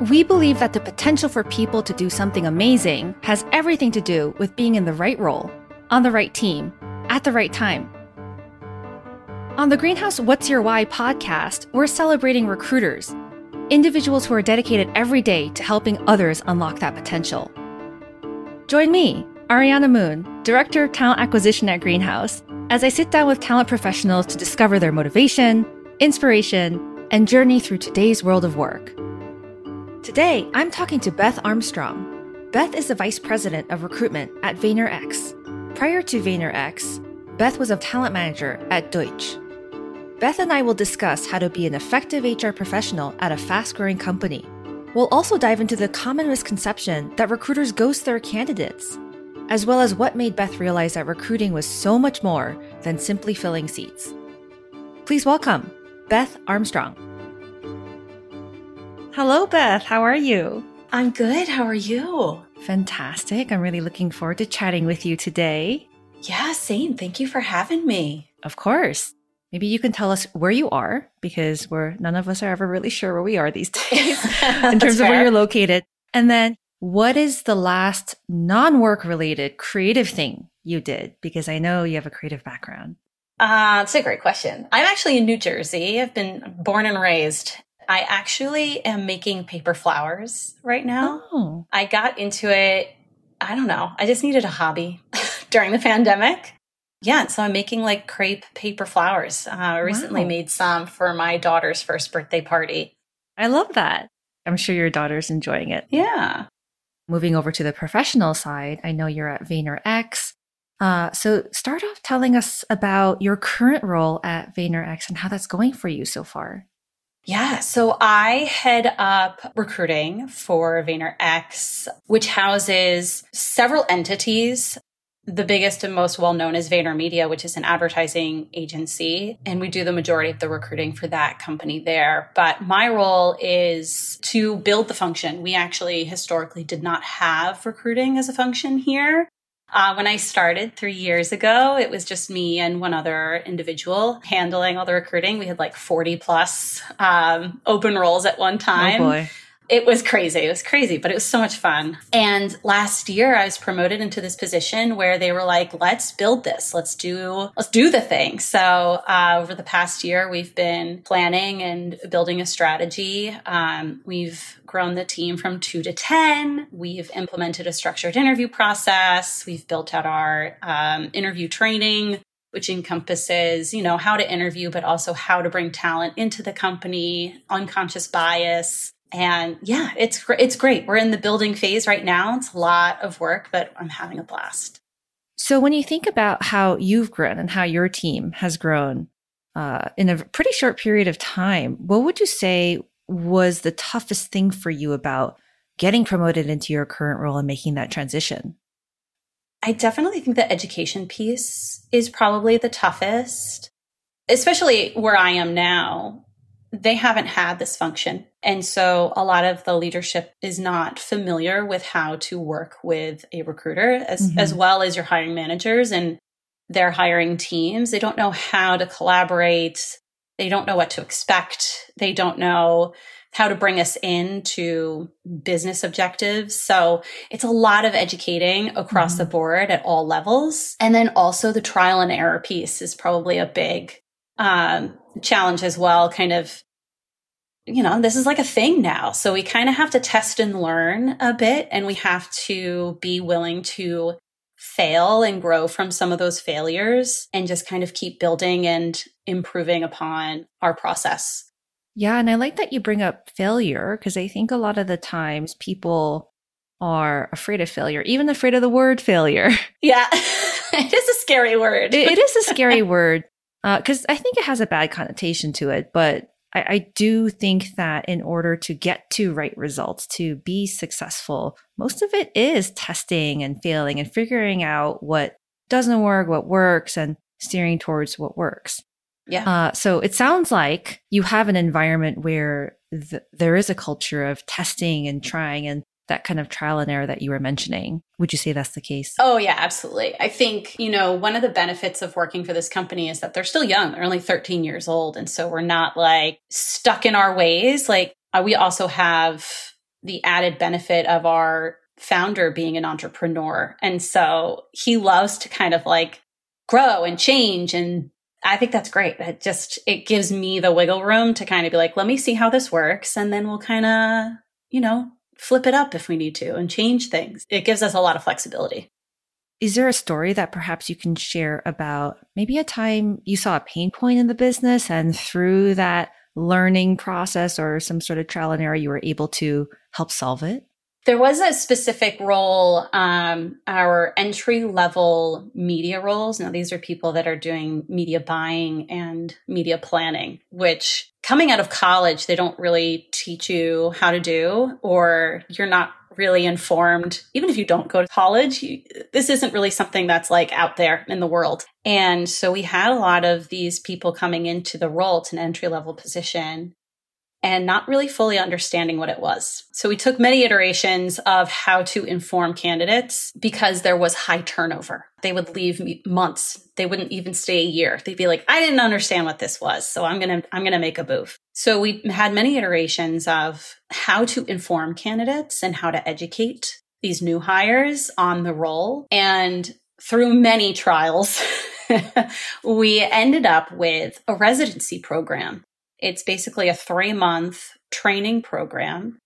We believe that the potential for people to do something amazing has everything to do with being in the right role, on the right team, at the right time. On the Greenhouse What's Your Why podcast, we're celebrating recruiters, individuals who are dedicated every day to helping others unlock that potential. Join me, Ariana Moon, Director of Talent Acquisition at Greenhouse, as I sit down with talent professionals to discover their motivation, inspiration, and journey through today's world of work. Today, I'm talking to Beth Armstrong. Beth is the Vice President of Recruitment at VaynerX. Prior to VaynerX, Beth was a talent manager at Deutsch. Beth and I will discuss how to be an effective HR professional at a fast growing company. We'll also dive into the common misconception that recruiters ghost their candidates, as well as what made Beth realize that recruiting was so much more than simply filling seats. Please welcome Beth Armstrong. Hello, Beth. How are you? I'm good. How are you? Fantastic. I'm really looking forward to chatting with you today. Yeah, same. Thank you for having me. Of course. Maybe you can tell us where you are because we're none of us are ever really sure where we are these days in terms of where you're located. And then what is the last non-work related creative thing you did? Because I know you have a creative background. Uh, it's a great question. I'm actually in New Jersey. I've been born and raised. I actually am making paper flowers right now. Oh. I got into it, I don't know, I just needed a hobby during the pandemic. Yeah, so I'm making like crepe paper flowers. Uh, I recently Wow. made some for my daughter's first birthday party. I love that. I'm sure your daughter's enjoying it. Yeah. Moving over to the professional side, I know you're at VaynerX. Uh, so start off telling us about your current role at VaynerX and how that's going for you so far. Yeah, so I head up recruiting for VaynerX, which houses several entities. The biggest and most well known is VaynerMedia, which is an advertising agency. And we do the majority of the recruiting for that company there. But my role is to build the function. We actually historically did not have recruiting as a function here. Uh, when I started three years ago, it was just me and one other individual handling all the recruiting. We had like 40 plus um, open roles at one time. Oh boy. It was crazy. It was crazy, but it was so much fun. And last year I was promoted into this position where they were like, let's build this. Let's do, let's do the thing. So, uh, over the past year, we've been planning and building a strategy. Um, we've grown the team from two to 10. We've implemented a structured interview process. We've built out our, um, interview training which encompasses, you know, how to interview, but also how to bring talent into the company, unconscious bias. And yeah, it's it's great. We're in the building phase right now. It's a lot of work, but I'm having a blast. So when you think about how you've grown and how your team has grown uh, in a pretty short period of time, what would you say was the toughest thing for you about getting promoted into your current role and making that transition? I definitely think the education piece is probably the toughest, especially where I am now. They haven't had this function. And so a lot of the leadership is not familiar with how to work with a recruiter as, Mhm. as well as your hiring managers and their hiring teams. They don't know how to collaborate. They don't know what to expect. They don't know how to bring us into business objectives. So it's a lot of educating across Mhm. the board at all levels. And then also the trial and error piece is probably a big um, challenge as well. Kind of, you know, this is like a thing now. So we kind of have to test and learn a bit, and we have to be willing to fail and grow from some of those failures and just kind of keep building and improving upon our process. Yeah, and I like that you bring up failure because I think a lot of the times people are afraid of failure, even afraid of the word failure. Yeah, it is a scary word. it, it is a scary word uh, because I think it has a bad connotation to it. But I, I do think that in order to get to right results, to be successful, most of it is testing and failing and figuring out what doesn't work, what works, and steering towards what works. yeah. Uh, so it sounds like you have an environment where th- there is a culture of testing and trying and that kind of trial and error that you were mentioning. Would you say that's the case? Oh, yeah, absolutely. I think, you know, one of the benefits of working for this company is that they're still young. They're only 13 years old. And so we're not like stuck in our ways. Like, uh, we also have the added benefit of our founder being an entrepreneur. And so he loves to kind of like grow and change and I think that's great. It just it gives me the wiggle room to kind of be like, let me see how this works and then we'll kind of, you know, flip it up if we need to and change things. It gives us a lot of flexibility. Is there a story that perhaps you can share about maybe a time you saw a pain point in the business and through that learning process or some sort of trial and error, you were able to help solve it? There was a specific role, um, our entry level media roles. Now, these are people that are doing media buying and media planning, which coming out of college, they don't really teach you how to do, or you're not really informed. Even if you don't go to college, you, this isn't really something that's like out there in the world. And so we had a lot of these people coming into the role to an entry level position and not really fully understanding what it was. So we took many iterations of how to inform candidates because there was high turnover. They would leave months. They wouldn't even stay a year. They'd be like, I didn't understand what this was. So I'm going to, I'm going to make a move. So we had many iterations of how to inform candidates and how to educate these new hires on the role. And through many trials, we ended up with a residency program it's basically a three month training program,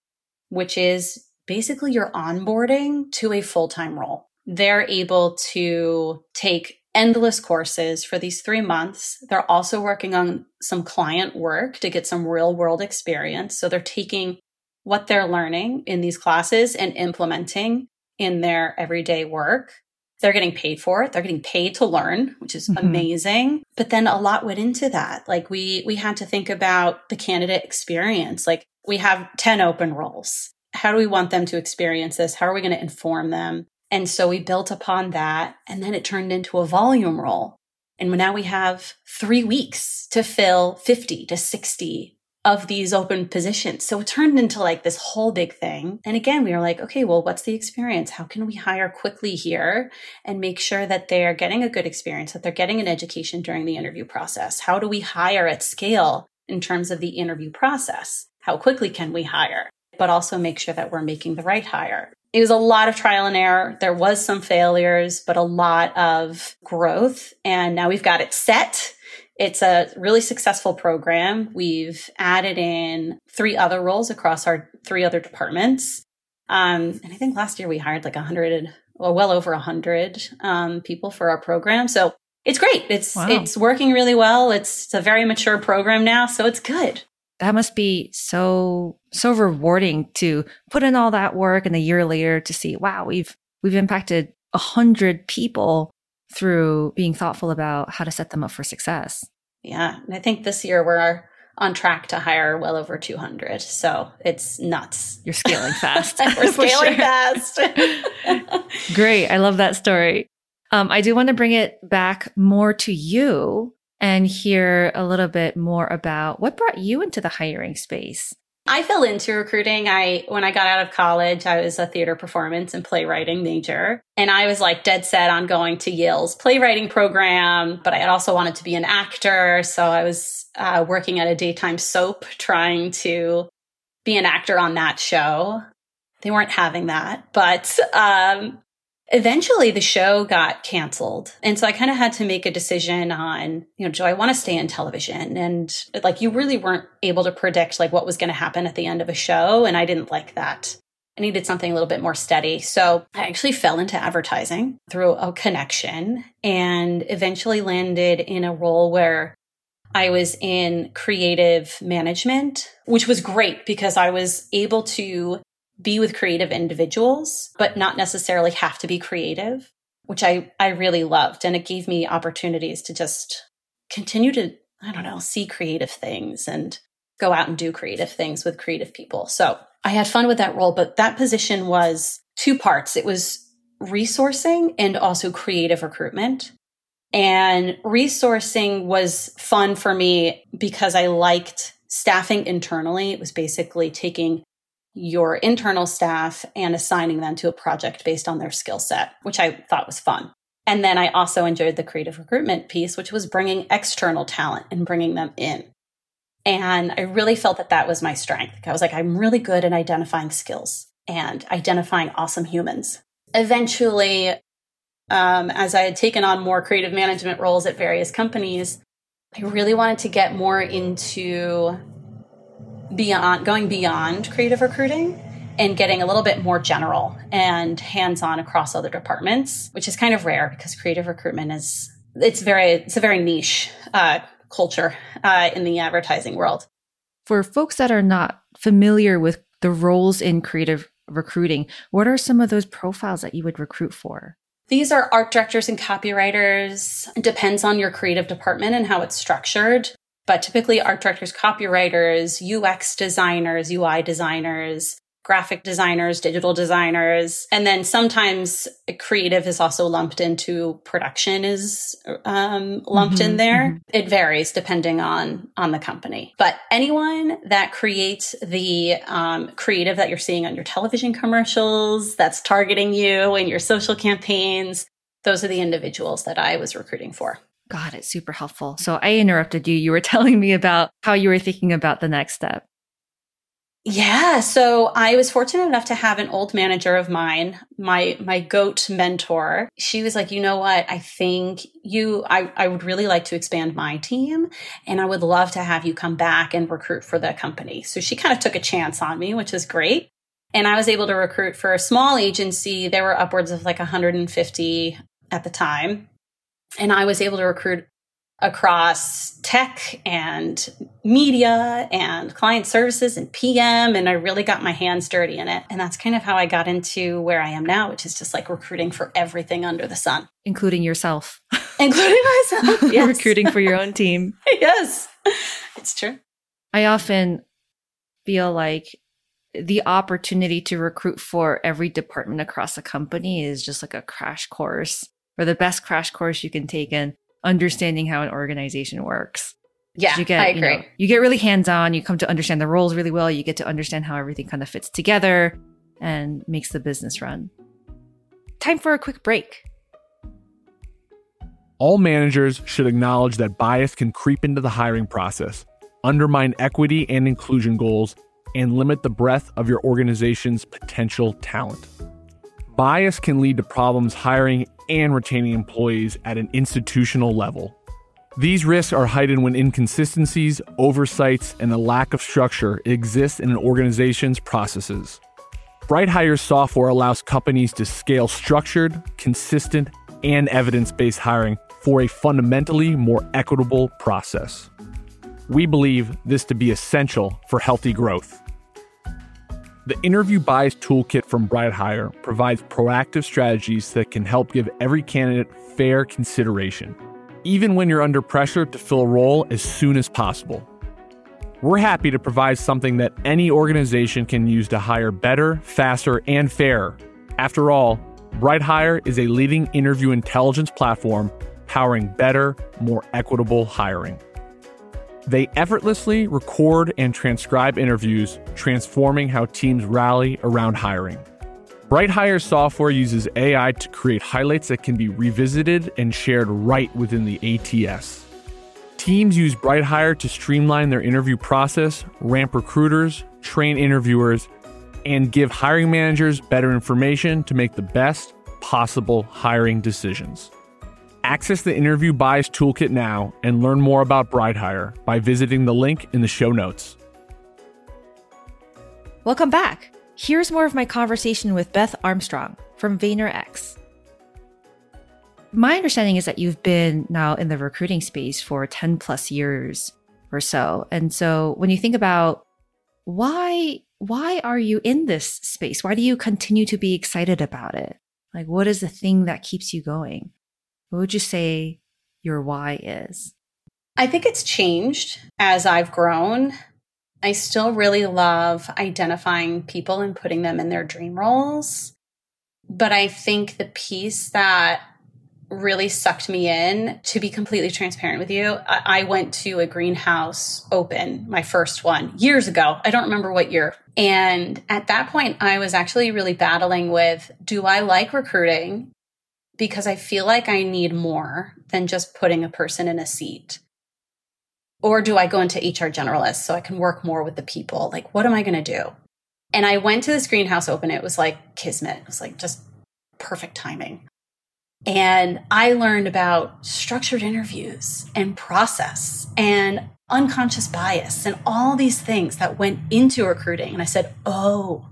which is basically your onboarding to a full time role. They're able to take endless courses for these three months. They're also working on some client work to get some real world experience. So they're taking what they're learning in these classes and implementing in their everyday work. They're getting paid for it. They're getting paid to learn, which is mm-hmm. amazing. But then a lot went into that. Like we, we had to think about the candidate experience. Like we have 10 open roles. How do we want them to experience this? How are we going to inform them? And so we built upon that. And then it turned into a volume role. And now we have three weeks to fill 50 to 60 of these open positions. So it turned into like this whole big thing. And again, we were like, okay, well, what's the experience? How can we hire quickly here and make sure that they're getting a good experience, that they're getting an education during the interview process? How do we hire at scale in terms of the interview process? How quickly can we hire? But also make sure that we're making the right hire. It was a lot of trial and error. There was some failures, but a lot of growth. And now we've got it set it's a really successful program. We've added in three other roles across our three other departments. Um, and I think last year we hired like a hundred, or well over a hundred um, people for our program. So it's great. It's wow. it's working really well. It's, it's a very mature program now, so it's good. That must be so so rewarding to put in all that work and a year later to see, wow, we've we've impacted a hundred people through being thoughtful about how to set them up for success. Yeah. And I think this year we're on track to hire well over 200. So it's nuts. You're scaling fast. we're scaling fast. Great. I love that story. Um, I do want to bring it back more to you and hear a little bit more about what brought you into the hiring space. I fell into recruiting. I when I got out of college, I was a theater performance and playwriting major, and I was like dead set on going to Yale's playwriting program. But I had also wanted to be an actor, so I was uh, working at a daytime soap, trying to be an actor on that show. They weren't having that, but um, Eventually the show got canceled. And so I kind of had to make a decision on, you know, do I want to stay in television? And like you really weren't able to predict like what was going to happen at the end of a show. And I didn't like that. I needed something a little bit more steady. So I actually fell into advertising through a connection and eventually landed in a role where I was in creative management, which was great because I was able to be with creative individuals, but not necessarily have to be creative, which I, I really loved. And it gave me opportunities to just continue to, I don't know, see creative things and go out and do creative things with creative people. So I had fun with that role, but that position was two parts. It was resourcing and also creative recruitment. And resourcing was fun for me because I liked staffing internally. It was basically taking your internal staff and assigning them to a project based on their skill set, which I thought was fun. And then I also enjoyed the creative recruitment piece, which was bringing external talent and bringing them in. And I really felt that that was my strength. I was like, I'm really good at identifying skills and identifying awesome humans. Eventually, um, as I had taken on more creative management roles at various companies, I really wanted to get more into beyond going beyond creative recruiting and getting a little bit more general and hands-on across other departments, which is kind of rare because creative recruitment is it's very it's a very niche uh, culture uh, in the advertising world. For folks that are not familiar with the roles in creative recruiting, what are some of those profiles that you would recruit for? These are art directors and copywriters. It depends on your creative department and how it's structured. But typically, art directors, copywriters, UX designers, UI designers, graphic designers, digital designers, and then sometimes creative is also lumped into production is um, lumped mm-hmm, in there. Mm-hmm. It varies depending on on the company, but anyone that creates the um, creative that you're seeing on your television commercials, that's targeting you in your social campaigns, those are the individuals that I was recruiting for. Got it. Super helpful. So I interrupted you. You were telling me about how you were thinking about the next step. Yeah, so I was fortunate enough to have an old manager of mine, my my goat mentor. She was like, "You know what? I think you I I would really like to expand my team and I would love to have you come back and recruit for the company." So she kind of took a chance on me, which is great. And I was able to recruit for a small agency. There were upwards of like 150 at the time. And I was able to recruit across tech and media and client services and PM. And I really got my hands dirty in it. And that's kind of how I got into where I am now, which is just like recruiting for everything under the sun, including yourself, including myself. Yes. recruiting for your own team. yes, it's true. I often feel like the opportunity to recruit for every department across a company is just like a crash course or the best crash course you can take in understanding how an organization works. Yeah, you get, I agree. You, know, you get really hands on. You come to understand the roles really well. You get to understand how everything kind of fits together and makes the business run. Time for a quick break. All managers should acknowledge that bias can creep into the hiring process, undermine equity and inclusion goals, and limit the breadth of your organization's potential talent. Bias can lead to problems hiring and retaining employees at an institutional level. These risks are heightened when inconsistencies, oversights, and a lack of structure exist in an organization's processes. BrightHire's software allows companies to scale structured, consistent, and evidence based hiring for a fundamentally more equitable process. We believe this to be essential for healthy growth. The Interview Bias Toolkit from BrightHire provides proactive strategies that can help give every candidate fair consideration, even when you're under pressure to fill a role as soon as possible. We're happy to provide something that any organization can use to hire better, faster, and fairer. After all, BrightHire is a leading interview intelligence platform powering better, more equitable hiring. They effortlessly record and transcribe interviews, transforming how teams rally around hiring. BrightHire software uses AI to create highlights that can be revisited and shared right within the ATS. Teams use BrightHire to streamline their interview process, ramp recruiters, train interviewers, and give hiring managers better information to make the best possible hiring decisions. Access the Interview Bias Toolkit now and learn more about BrightHire by visiting the link in the show notes. Welcome back. Here's more of my conversation with Beth Armstrong from VaynerX. My understanding is that you've been now in the recruiting space for 10 plus years or so. And so when you think about why why are you in this space? Why do you continue to be excited about it? Like what is the thing that keeps you going? What would you say your why is? I think it's changed as I've grown. I still really love identifying people and putting them in their dream roles. But I think the piece that really sucked me in, to be completely transparent with you, I, I went to a greenhouse open, my first one, years ago. I don't remember what year. And at that point, I was actually really battling with do I like recruiting? Because I feel like I need more than just putting a person in a seat. Or do I go into HR generalist so I can work more with the people? Like, what am I going to do? And I went to this greenhouse open. It was like kismet. It was like just perfect timing. And I learned about structured interviews and process and unconscious bias and all these things that went into recruiting. And I said, oh,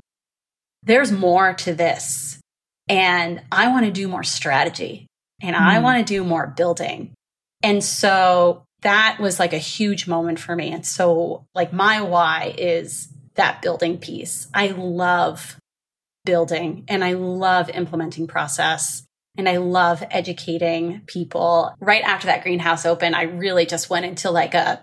there's more to this. And I want to do more strategy and mm. I want to do more building. And so that was like a huge moment for me. And so, like, my why is that building piece. I love building and I love implementing process and I love educating people. Right after that greenhouse open, I really just went into like a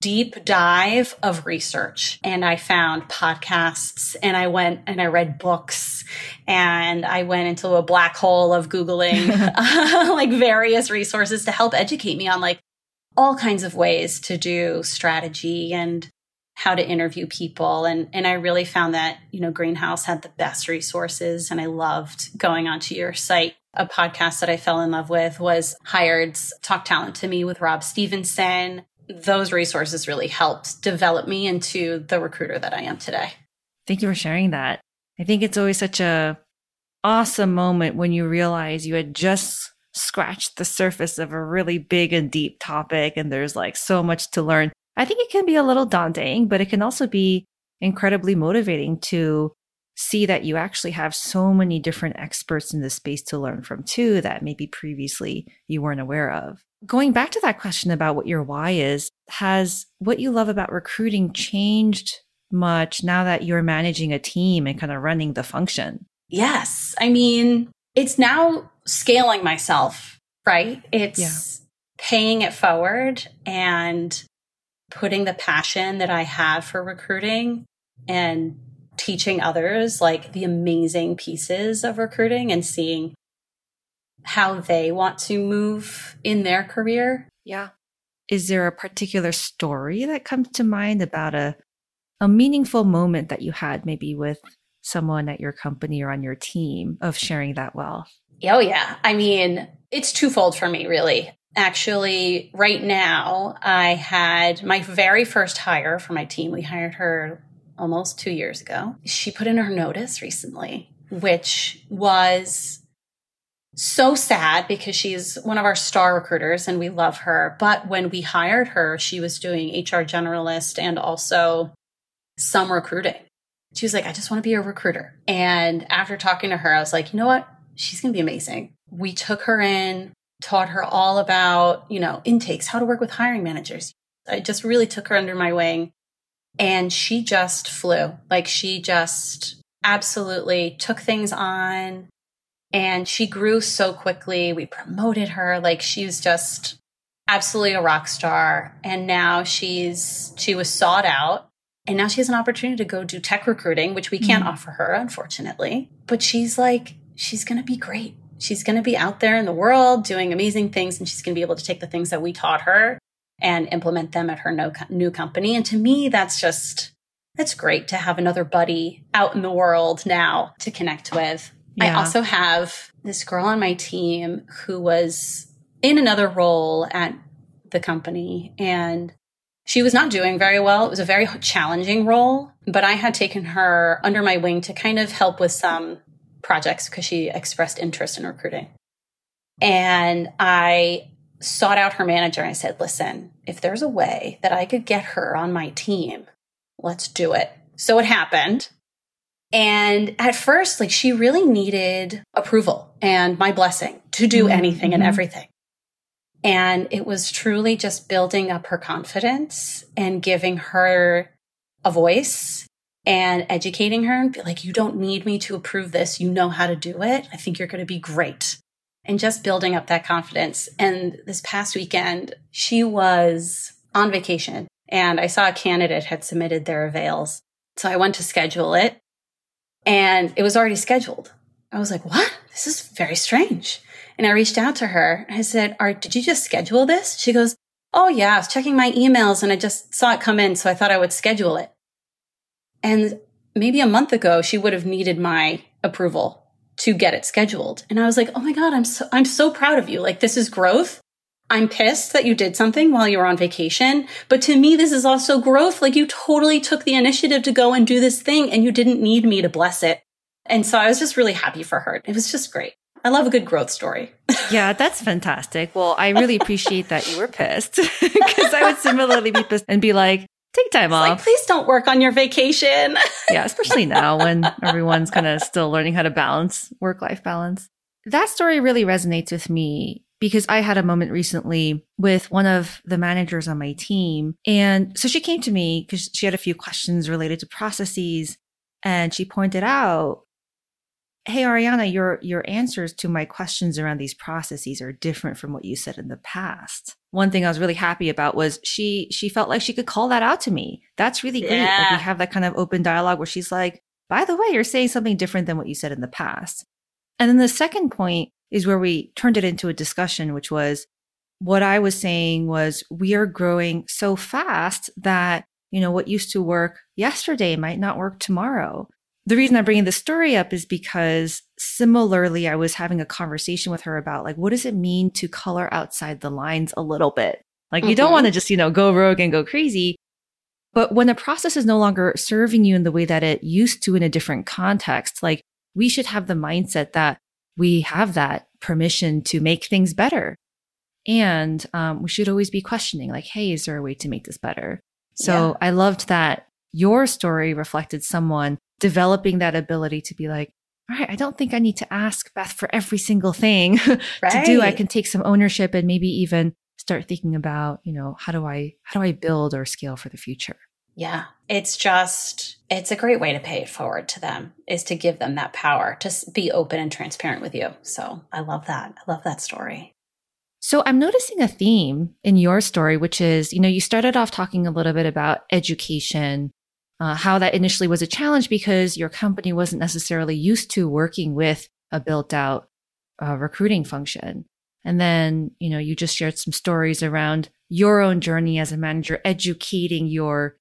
deep dive of research and I found podcasts and I went and I read books and I went into a black hole of Googling uh, like various resources to help educate me on like all kinds of ways to do strategy and how to interview people. And and I really found that you know Greenhouse had the best resources and I loved going onto your site. A podcast that I fell in love with was Hired's Talk Talent to Me with Rob Stevenson those resources really helped develop me into the recruiter that I am today. Thank you for sharing that. I think it's always such a awesome moment when you realize you had just scratched the surface of a really big and deep topic and there's like so much to learn. I think it can be a little daunting, but it can also be incredibly motivating to see that you actually have so many different experts in the space to learn from too that maybe previously you weren't aware of. Going back to that question about what your why is, has what you love about recruiting changed much now that you're managing a team and kind of running the function? Yes. I mean, it's now scaling myself, right? It's yeah. paying it forward and putting the passion that I have for recruiting and teaching others like the amazing pieces of recruiting and seeing how they want to move in their career. Yeah. Is there a particular story that comes to mind about a a meaningful moment that you had maybe with someone at your company or on your team of sharing that wealth? Oh yeah. I mean, it's twofold for me really actually right now i had my very first hire for my team we hired her almost two years ago she put in her notice recently which was so sad because she's one of our star recruiters and we love her. But when we hired her she was doing hr generalist and also some recruiting. She was like i just want to be a recruiter. And after talking to her i was like you know what? She's going to be amazing. We took her in taught her all about, you know, intakes, how to work with hiring managers. I just really took her under my wing and she just flew. Like she just absolutely took things on and she grew so quickly. We promoted her. Like she's just absolutely a rock star. And now she's, she was sought out and now she has an opportunity to go do tech recruiting, which we can't mm-hmm. offer her, unfortunately. But she's like, she's going to be great she's going to be out there in the world doing amazing things and she's going to be able to take the things that we taught her and implement them at her no, new company. And to me, that's just, that's great to have another buddy out in the world now to connect with. Yeah. I also have this girl on my team who was in another role at the company and she was not doing very well. It was a very challenging role, but I had taken her under my wing to kind of help with some projects because she expressed interest in recruiting. And I sought out her manager and I said, listen, if there's a way that I could get her on my team, let's do it. So it happened. And at first, like she really needed approval and my blessing to do mm-hmm. anything and mm-hmm. everything. And it was truly just building up her confidence and giving her a voice and educating her and be like, you don't need me to approve this. You know how to do it. I think you're going to be great. And just building up that confidence. And this past weekend, she was on vacation and I saw a candidate had submitted their avails. So I went to schedule it and it was already scheduled. I was like, what? This is very strange. And I reached out to her. I said, Art, did you just schedule this? She goes, Oh yeah, I was checking my emails and I just saw it come in. So I thought I would schedule it. And maybe a month ago, she would have needed my approval to get it scheduled. And I was like, oh my God, I'm so, I'm so proud of you. Like, this is growth. I'm pissed that you did something while you were on vacation. But to me, this is also growth. Like you totally took the initiative to go and do this thing and you didn't need me to bless it. And so I was just really happy for her. It was just great. I love a good growth story. yeah, that's fantastic. Well, I really appreciate that you were pissed because I would similarly be pissed and be like, take time it's off. Like, please don't work on your vacation. yeah, especially now when everyone's kind of still learning how to balance work life balance. That story really resonates with me because I had a moment recently with one of the managers on my team. And so she came to me because she had a few questions related to processes. And she pointed out hey ariana your your answers to my questions around these processes are different from what you said in the past one thing i was really happy about was she she felt like she could call that out to me that's really great yeah. like we have that kind of open dialogue where she's like by the way you're saying something different than what you said in the past and then the second point is where we turned it into a discussion which was what i was saying was we are growing so fast that you know what used to work yesterday might not work tomorrow the reason I'm bringing this story up is because similarly, I was having a conversation with her about like, what does it mean to color outside the lines a little bit? Like, mm-hmm. you don't mm-hmm. want to just, you know, go rogue and go crazy. But when the process is no longer serving you in the way that it used to in a different context, like we should have the mindset that we have that permission to make things better. And um, we should always be questioning, like, hey, is there a way to make this better? So yeah. I loved that your story reflected someone developing that ability to be like, all right, I don't think I need to ask Beth for every single thing right. to do. I can take some ownership and maybe even start thinking about, you know, how do I how do I build or scale for the future? Yeah. It's just it's a great way to pay it forward to them is to give them that power to be open and transparent with you. So, I love that. I love that story. So I'm noticing a theme in your story, which is, you know, you started off talking a little bit about education uh, how that initially was a challenge because your company wasn't necessarily used to working with a built out uh, recruiting function. And then, you know, you just shared some stories around your own journey as a manager, educating your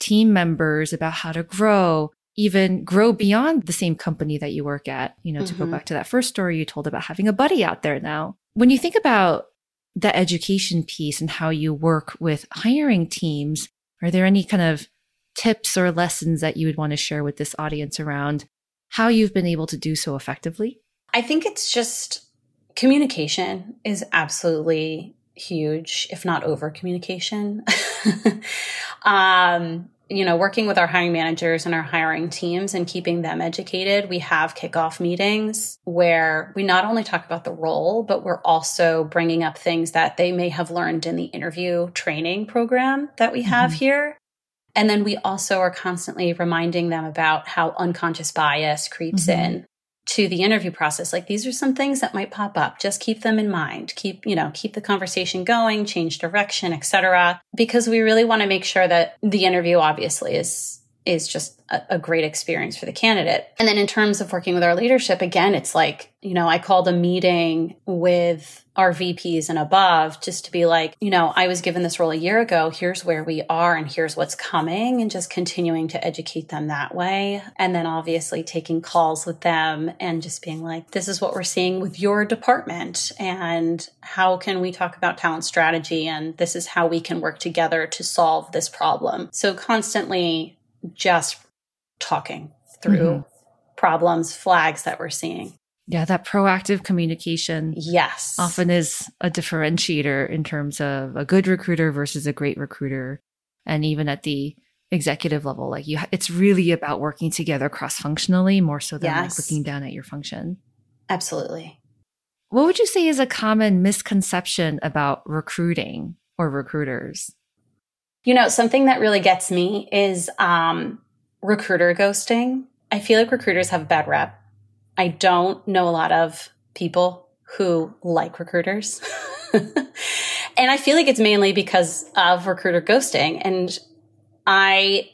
team members about how to grow, even grow beyond the same company that you work at. You know, mm-hmm. to go mm-hmm. back to that first story you told about having a buddy out there now. When you think about the education piece and how you work with hiring teams, are there any kind of tips or lessons that you would want to share with this audience around how you've been able to do so effectively? I think it's just communication is absolutely huge, if not over communication. um, you know, working with our hiring managers and our hiring teams and keeping them educated, we have kickoff meetings where we not only talk about the role, but we're also bringing up things that they may have learned in the interview training program that we have mm-hmm. here. And then we also are constantly reminding them about how unconscious bias creeps mm-hmm. in to the interview process. Like these are some things that might pop up. Just keep them in mind. Keep, you know, keep the conversation going, change direction, etc. Because we really want to make sure that the interview obviously is is just a, a, great experience for the candidate. And then in terms of working with our leadership, again, it's like, you know, I called a meeting with our VPs and above just to be like, you know, I was given this role a year ago. Here's where we are and here's what's coming and just continuing to educate them that way. And then obviously taking calls with them and just being like, this is what we're seeing with your department and how can we talk about talent strategy? And this is how we can work together to solve this problem. So constantly just talking through mm-hmm. problems, flags that we're seeing. Yeah, that proactive communication. Yes. Often is a differentiator in terms of a good recruiter versus a great recruiter. And even at the executive level, like you, it's really about working together cross functionally more so than yes. like looking down at your function. Absolutely. What would you say is a common misconception about recruiting or recruiters? You know, something that really gets me is um, recruiter ghosting. I feel like recruiters have a bad rep. I don't know a lot of people who like recruiters. and I feel like it's mainly because of recruiter ghosting. And I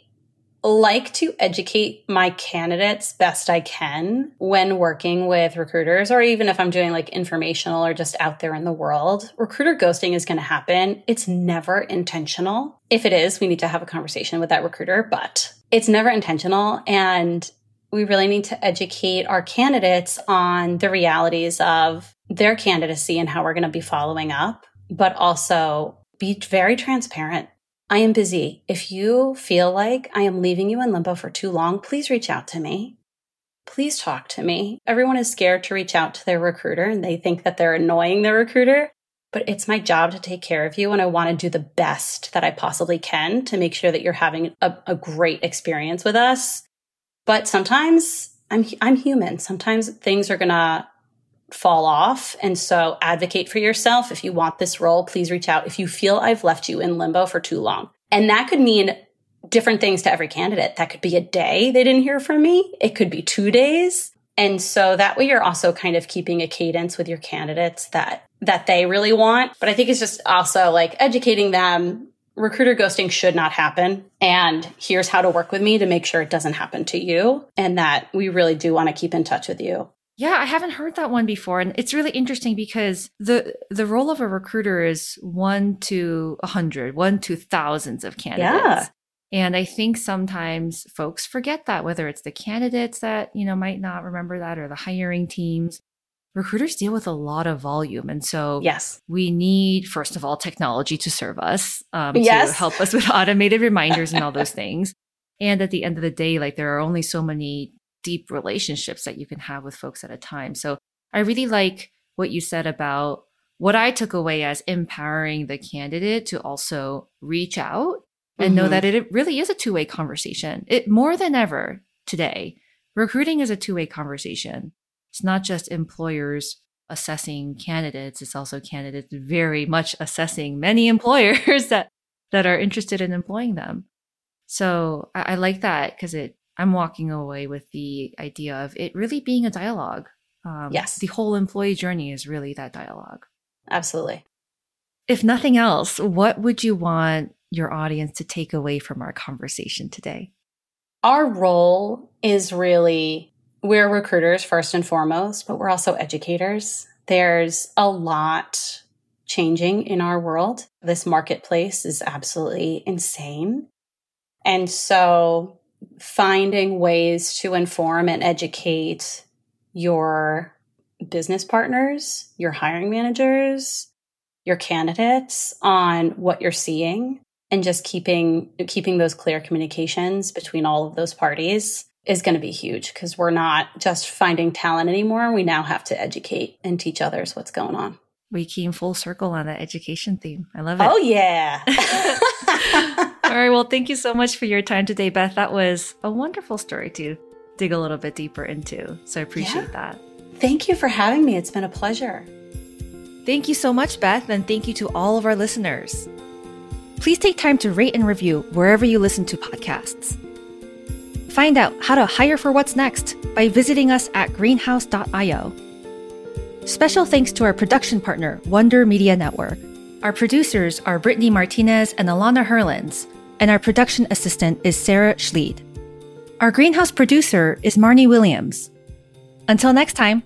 like to educate my candidates best I can when working with recruiters, or even if I'm doing like informational or just out there in the world. Recruiter ghosting is going to happen. It's never intentional. If it is, we need to have a conversation with that recruiter, but it's never intentional. And we really need to educate our candidates on the realities of their candidacy and how we're going to be following up but also be very transparent. I am busy. If you feel like I am leaving you in limbo for too long, please reach out to me. Please talk to me. Everyone is scared to reach out to their recruiter and they think that they're annoying their recruiter, but it's my job to take care of you. And I want to do the best that I possibly can to make sure that you're having a, a great experience with us. But sometimes I'm, I'm human. Sometimes things are going to fall off. And so advocate for yourself. If you want this role, please reach out. If you feel I've left you in limbo for too long. And that could mean different things to every candidate. That could be a day they didn't hear from me. It could be two days. And so that way you're also kind of keeping a cadence with your candidates that that they really want. But I think it's just also like educating them recruiter ghosting should not happen. And here's how to work with me to make sure it doesn't happen to you and that we really do want to keep in touch with you. Yeah, I haven't heard that one before. And it's really interesting because the the role of a recruiter is one to a hundred, one to thousands of candidates. Yeah. And I think sometimes folks forget that, whether it's the candidates that, you know, might not remember that or the hiring teams. Recruiters deal with a lot of volume. And so yes, we need, first of all, technology to serve us, um, yes. to help us with automated reminders and all those things. And at the end of the day, like there are only so many deep relationships that you can have with folks at a time. So I really like what you said about what I took away as empowering the candidate to also reach out and mm-hmm. know that it really is a two way conversation. It more than ever today, recruiting is a two way conversation. It's not just employers assessing candidates, it's also candidates very much assessing many employers that, that are interested in employing them. So I, I like that because it I'm walking away with the idea of it really being a dialogue. Um, yes. The whole employee journey is really that dialogue. Absolutely. If nothing else, what would you want your audience to take away from our conversation today? Our role is really we're recruiters first and foremost, but we're also educators. There's a lot changing in our world. This marketplace is absolutely insane. And so finding ways to inform and educate your business partners, your hiring managers, your candidates on what you're seeing and just keeping keeping those clear communications between all of those parties is going to be huge because we're not just finding talent anymore. We now have to educate and teach others what's going on. We came full circle on that education theme. I love it. Oh yeah. All right. Well, thank you so much for your time today, Beth. That was a wonderful story to dig a little bit deeper into. So I appreciate yeah. that. Thank you for having me. It's been a pleasure. Thank you so much, Beth, and thank you to all of our listeners. Please take time to rate and review wherever you listen to podcasts. Find out how to hire for what's next by visiting us at greenhouse.io. Special thanks to our production partner, Wonder Media Network. Our producers are Brittany Martinez and Alana Herlins and our production assistant is Sarah Schleid. Our greenhouse producer is Marnie Williams. Until next time.